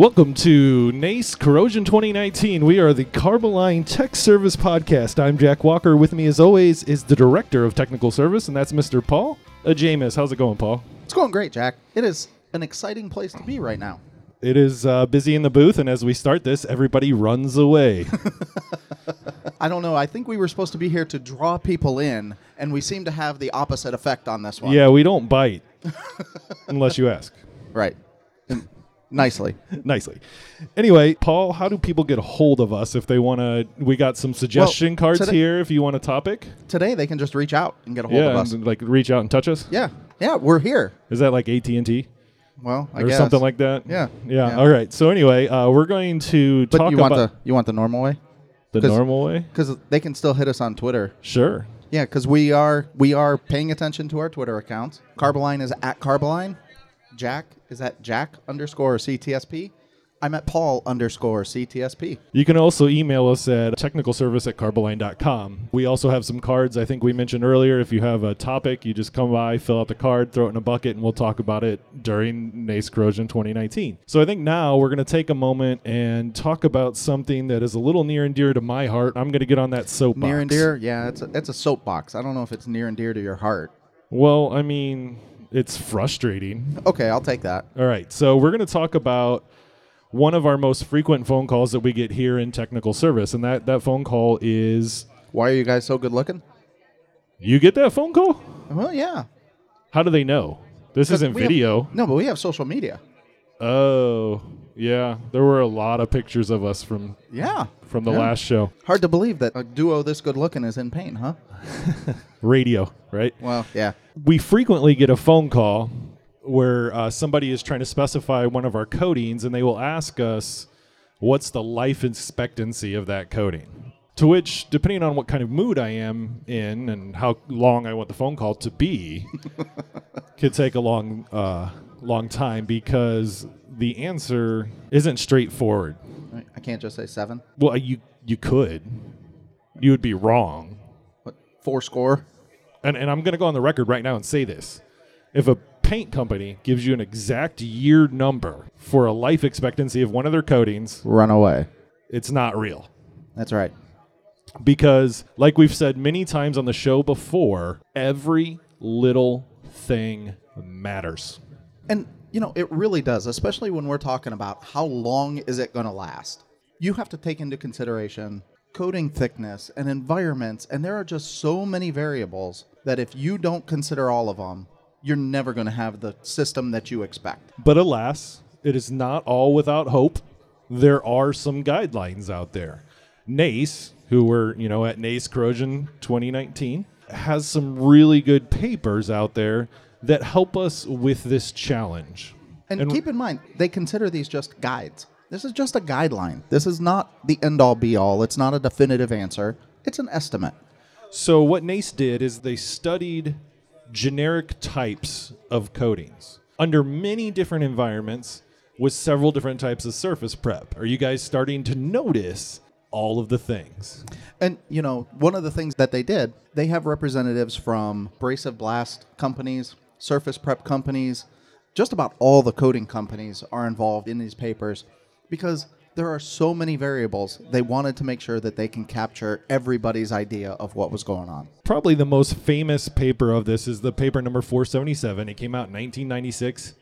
Welcome to NACE Corrosion 2019. We are the Carboline Tech Service Podcast. I'm Jack Walker. With me, as always, is the Director of Technical Service, and that's Mr. Paul Ajamis. How's it going, Paul? It's going great, Jack. It is an exciting place to be right now. It is uh, busy in the booth, and as we start this, everybody runs away. I don't know. I think we were supposed to be here to draw people in, and we seem to have the opposite effect on this one. yeah, we don't bite unless you ask Right. Nicely. nicely. Anyway, Paul, how do people get a hold of us if they want to? We got some suggestion cards today- here if you want a topic. Today they can just reach out and get a hold yeah, of us. and, like reach out and touch us. Yeah. Yeah, we're here. Is that like AT and T? Well, I or guess something like that. Yeah. yeah. Yeah. All right. So anyway, uh, we're going to But talk you want about the you want the normal way? the normal way. Because they can still hit us on Twitter. Sure. Yeah, because we are we are paying attention to our Twitter accounts. Carboline is at Carboline. Jack is that Jack underscore CTSP. I'm at Paul underscore CTSP. You can also email us at technicalservice at carboline.com. We also have some cards I think we mentioned earlier. If you have a topic, you just come by, fill out the card, throw it in a bucket, and we'll talk about it during NACE Corrosion 2019. So I think now we're going to take a moment and talk about something that is a little near and dear to my heart. I'm going to get on that soapbox. Near and dear, yeah, it's a, it's a soapbox. I don't know if it's near and dear to your heart. Well, I mean, it's frustrating. Okay, I'll take that. All right. So we're going to talk about one of our most frequent phone calls that we get here in technical service, and that that phone call is Why are you guys so good looking? you get that phone call. Well, yeah. How do they know? This isn't We have- video. no, but we have social media. Oh, yeah. There were a lot of pictures of us from Yeah. from the Yeah. last show. Hard to believe that a duo this good looking is in pain, huh? Radio, right? Well, yeah. we frequently get a phone call where uh, somebody is trying to specify one of our coatings and they will ask us what's the life expectancy of that coating to which depending on what kind of mood i am in and how long i want the phone call to be could take a long uh, long time because the answer isn't straightforward I- can't just say seven. well you you could you would be wrong four score? and, and I'm going to go on the record right now and say this. If a paint company gives you an exact year number for a life expectancy of one of their coatings, Run away. it's not real. That's right. Because, like we've said many times on the show before, every little thing matters. And you know, it really does, especially when we're talking about how long is it going to last. You have to take into consideration coating thickness and environments, and there are just so many variables that if you don't consider all of them, you're never going to have the system that you expect. But alas, it is not all without hope. There are some guidelines out there. NACE, who were, you know, at NACE Corrosion 2019, has some really good papers out there that help us with this challenge. And, And- keep in mind, they consider these just guides. This is just a guideline. This is not the end all be all. It's not a definitive answer. It's an estimate. So what NACE did is they studied generic types of coatings under many different environments with several different types of surface prep. Are you guys starting to notice all of the things? And you know, one of the things that they did, they have representatives from abrasive blast companies, surface prep companies, just about all the coating companies are involved in these papers because there are so many variables. They wanted to make sure that they can capture everybody's idea of what was going on. Probably the most famous paper of this is the paper number 477. It came out in 1996.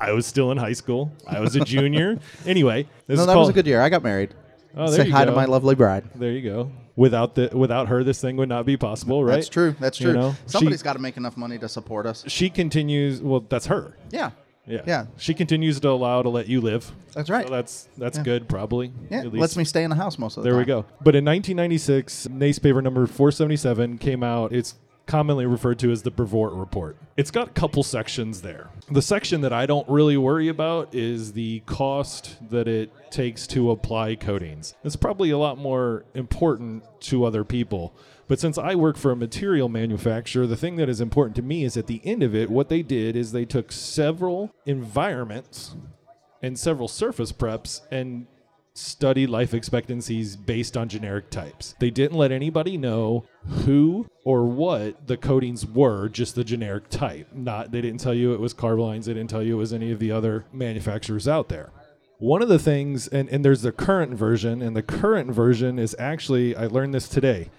I was still in high school. I was a junior. anyway, this No, is that called, was a good year. I got married. Oh, there Say you hi to my lovely bride. There you go. Without the without her, this thing would not be possible, right? That's true. That's You true. know, Somebody's got to make enough money to support us. She continues. Well, that's her. Yeah. Yeah. Yeah. She continues to allow to let you live. That's right. So that's that's Yeah. good, probably. Yeah. At Lets me stay in the house most of the time. There time. we go. But in 1996, NACE paper number 477 came out. It's commonly referred to as the Brevoort Report. It's got a couple sections there. The section that I don't really worry about is the cost that it takes to apply coatings. It's probably a lot more important to other people. But since I work for a material manufacturer, the thing that is important to me is at the end of it, what they did is they took several environments and several surface preps and study life expectancies based on generic types. They didn't let anybody know who or what the coatings were, just the generic type. Not they didn't tell you it was Carbolines, they didn't tell you it was any of the other manufacturers out there. One of the things, and, and there's the current version, and the current version is actually, I learned this today,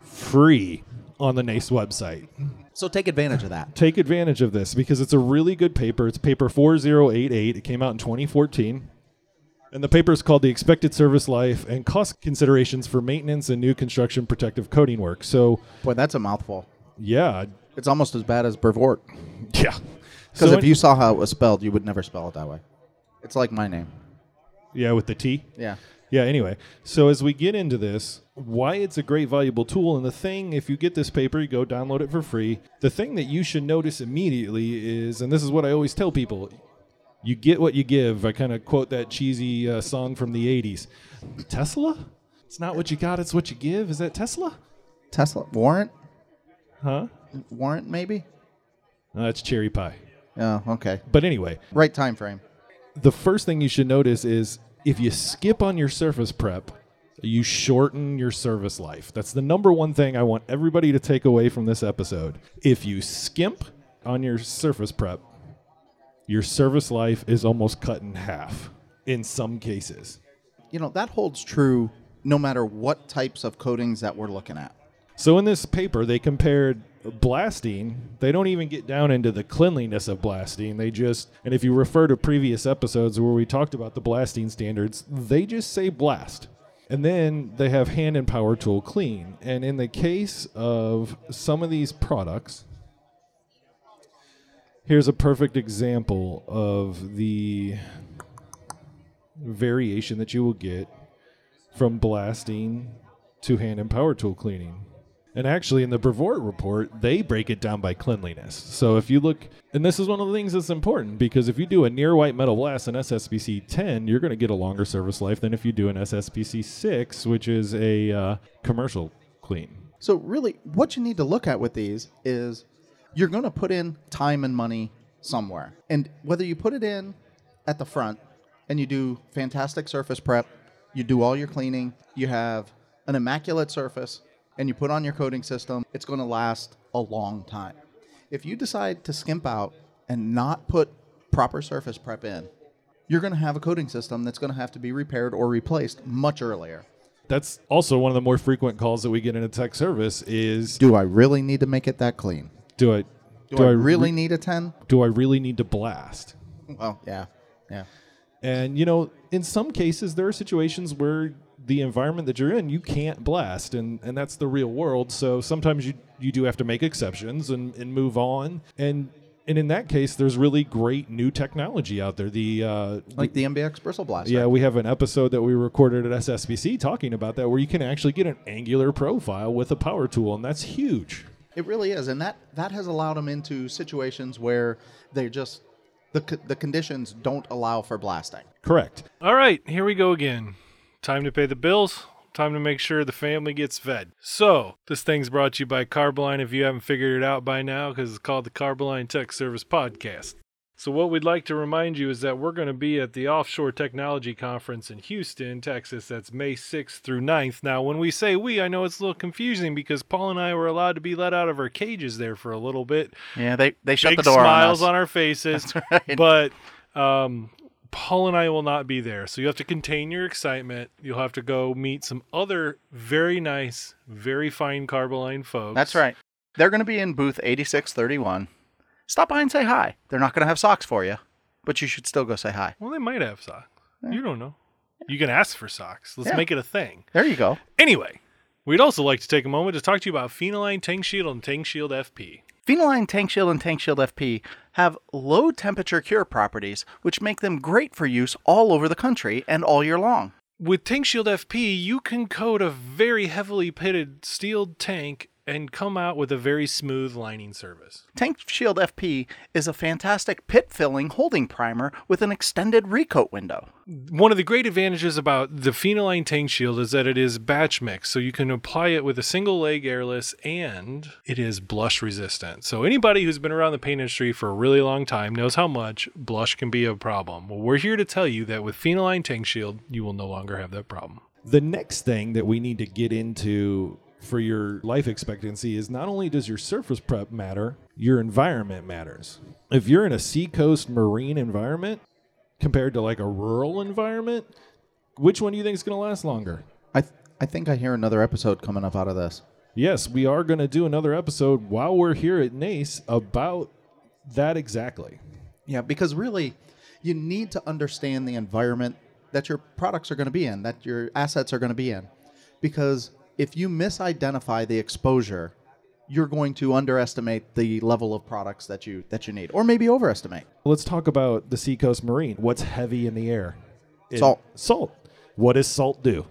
free on the NACE website. So take advantage of that. Take advantage of this because it's a really good paper. It's paper 4088. It came out in 2014. And the paper is called The Expected Service Life and Cost Considerations for Maintenance and New Construction Protective Coating Work. So, Boy, that's a mouthful. yeah. It's almost as bad as Brevoort. Yeah. Because So if in- you saw how it was spelled, you would never spell it that way. It's like my name. Yeah, with the T. Yeah. Yeah, anyway. So as we get into this, why it's a great valuable tool and the thing if you get this paper, you go download it for free. The thing that you should notice immediately is and this is what I always tell people, you get what you give. I kind of quote that cheesy uh, song from the 80s. Tesla? It's not what you got, it's what you give. Is that Tesla? Tesla warrant, Huh? warrant maybe. No, that's cherry pie. Yeah. Okay. But anyway, Right time frame. the first thing you should notice is if you skip on your surface prep, you shorten your service life. That's the number one thing I want everybody to take away from this episode. If you skimp on your surface prep, your service life is almost cut in half in some cases. You know that holds true no matter what types of coatings that we're looking at. So in this paper, they compared blasting. They don't even get down into the cleanliness of blasting. They just, and if you refer to previous episodes where we talked about the blasting standards, they just say blast. And then they have hand and power tool clean. And in the case of some of these products, here's a perfect example of the variation that you will get from blasting to hand and power tool cleaning. And actually, in the Brevoort report, they break it down by cleanliness. So if you look, and this is one of the things that's important because if you do a near white metal blast in SSPC 10, you're going to get a longer service life than if you do an SSPC 6, which is a uh, commercial clean. So really, what you need to look at with these is you're going to put in time and money somewhere, and whether you put it in at the front and you do fantastic surface prep, you do all your cleaning, you have an immaculate surface, and you put on your coating system, it's going to last a long time. If you decide to skimp out and not put proper surface prep in, you're going to have a coating system that's going to have to be repaired or replaced much earlier. That's also one of the more frequent calls that we get in a tech service is Do I really need to make it that clean? Do I Do, I, re- really need a 10? do I really need to blast? Well, yeah. Yeah. And you know, in some cases, there are situations where the environment that you're in, you can't blast, and and that's the real world. So sometimes you you do have to make exceptions and and move on. And and in that case, there's really great new technology out there. The uh, Like the MBX bristle blaster. yeah, we have an episode that we recorded at SSPC talking about that, where you can actually get an angular profile with a power tool, and that's huge. It really is, and that that has allowed them into situations where they just the the conditions don't allow for blasting. Correct. All right, here we go again. Time to pay the bills. Time to make sure the family gets fed. So, this thing's brought to you by Carboline if you haven't figured it out by now, because it's called the Carboline Tech Service Podcast. So, what we'd like to remind you is that we're going to be at the Offshore Technology Conference in Houston, Texas. That's May 6th through 9th. Now, when we say we, I know it's a little confusing because Paul and I were allowed to be let out of our cages there for a little bit Yeah, they they shut big the door smiles on our faces. right. But um, Paul and I will not be there, so you have to contain your excitement. You'll have to go meet some other very nice, very fine Carboline folks. That's right. They're going to be in booth 8631. Stop by and say hi. They're not going to have socks for you, but you should still go say hi. Well, they might have socks. You don't know. You can ask for socks. Let's Yeah. make it a thing. There you go. Anyway, we'd also like to take a moment to talk to you about Phenoline Tank Shield and Tank Shield FP. Phenoline Tank Shield and Tank Shield FP have low temperature cure properties, which make them great for use all over the country and all year long. With Tank Shield FP, you can coat a very heavily pitted steel tank and come out with a very smooth lining service. Tank Shield FP is a fantastic pit filling holding primer with an extended recoat window. One of the great advantages about the Phenoline Tank Shield is that it is batch mix, so you can apply it with a single leg airless and it is blush resistant. So anybody who's been around the paint industry for a really long time knows how much blush can be a problem. Well, we're here to tell you that with Phenoline Tank Shield, you will no longer have that problem. The next thing that we need to get into for your life expectancy is not only does your surface prep matter, your environment matters. If you're in a seacoast marine environment, compared to like a rural environment, which one do you think is going to last longer? I th- I think I hear another episode coming up out of this. Yes, we are going to do another episode while we're here at NACE about that exactly. Yeah, because really, you need to understand the environment that your products are going to be in, that your assets are going to be in. Because if you misidentify the exposure, you're going to underestimate the level of products that you that you need, or maybe overestimate. Let's talk about the Seacoast Marine. What's heavy in the air? It- Salt. Salt. What does salt do?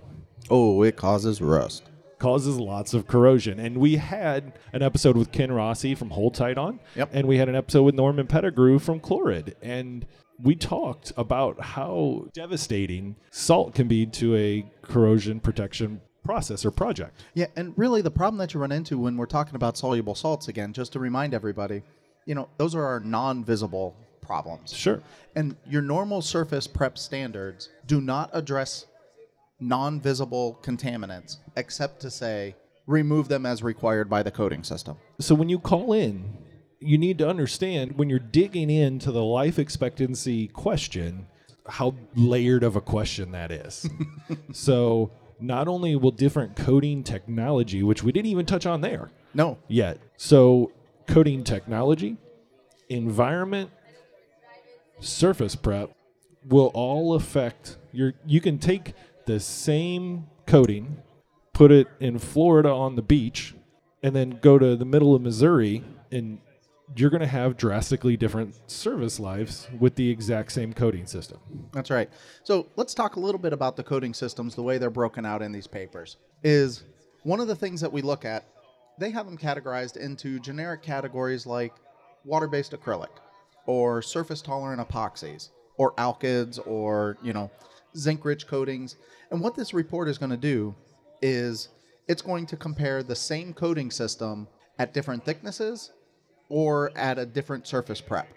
Oh, it causes rust. causes lots of corrosion. And we had an episode with Ken Rossi from Hold Tight on, Yep. and we had an episode with Norman Pettigrew from Chlorid, and we talked about how devastating salt can be to a corrosion protection process or project. Yeah, and really the problem that you run into when we're talking about soluble salts again, just to remind everybody, you know, those are our non-visible problems. Sure. And your normal surface prep standards do not address non-visible contaminants except to say remove them as required by the coating system. So when you call in, you need to understand when you're digging into the life expectancy question, how layered of a question that is. so not only will different coating technology, which we didn't even touch on there No. yet. So coating technology, environment, surface prep will all affect your you can take the same coating, put it in Florida on the beach, and then go to the middle of Missouri and you're going to have drastically different service lives with the exact same coating system. That's right. So let's talk a little bit about the coating systems, the way they're broken out in these papers. Is one of the things that we look at, they have them categorized into generic categories like water based acrylic or surface tolerant epoxies or alkyds or, you know, zinc rich coatings. And what this report is going to do is it's going to compare the same coating system at different thicknesses or at a different surface prep.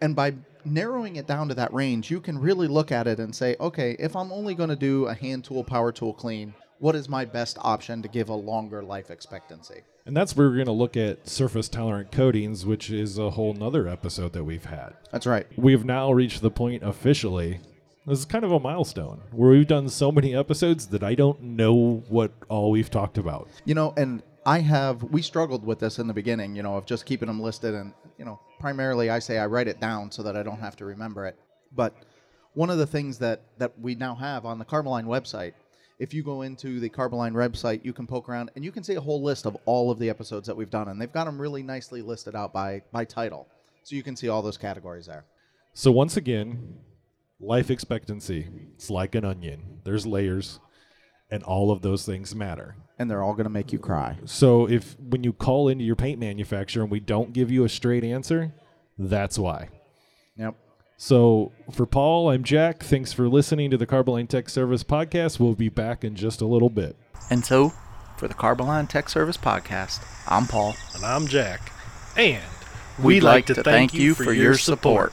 And by narrowing it down to that range, you can really look at it and say, okay, if I'm only going to do a hand tool, power tool clean, what is my best option to give a longer life expectancy? And that's where we're going to look at surface tolerant coatings, which is a whole nother episode that we've had. That's right. we have now reached the point officially. This is kind of a milestone where we've done so many episodes that I don't know what all we've talked about. You know, and I have, we struggled with this in the beginning, you know, of just keeping them listed. And, you know, primarily I say I write it down so that I don't have to remember it. But one of the things that, that we now have on the Carboline website, if you go into the Carboline website, you can poke around and you can see a whole list of all of the episodes that we've done. And they've got them really nicely listed out by, by title. So you can see all those categories there. So, once again, life expectancy, it's like an onion. There's layers, and all of those things matter. And they're all going to make you cry. So, if when you call into your paint manufacturer and we don't give you a straight answer, that's why. Yep. So, for Paul, I'm Jack. Thanks for listening to the Carboline Tech Service podcast. We'll be back in just a little bit. And so, for the Carboline Tech Service Podcast, I'm Paul. And I'm Jack. And We'd like to thank you for your support.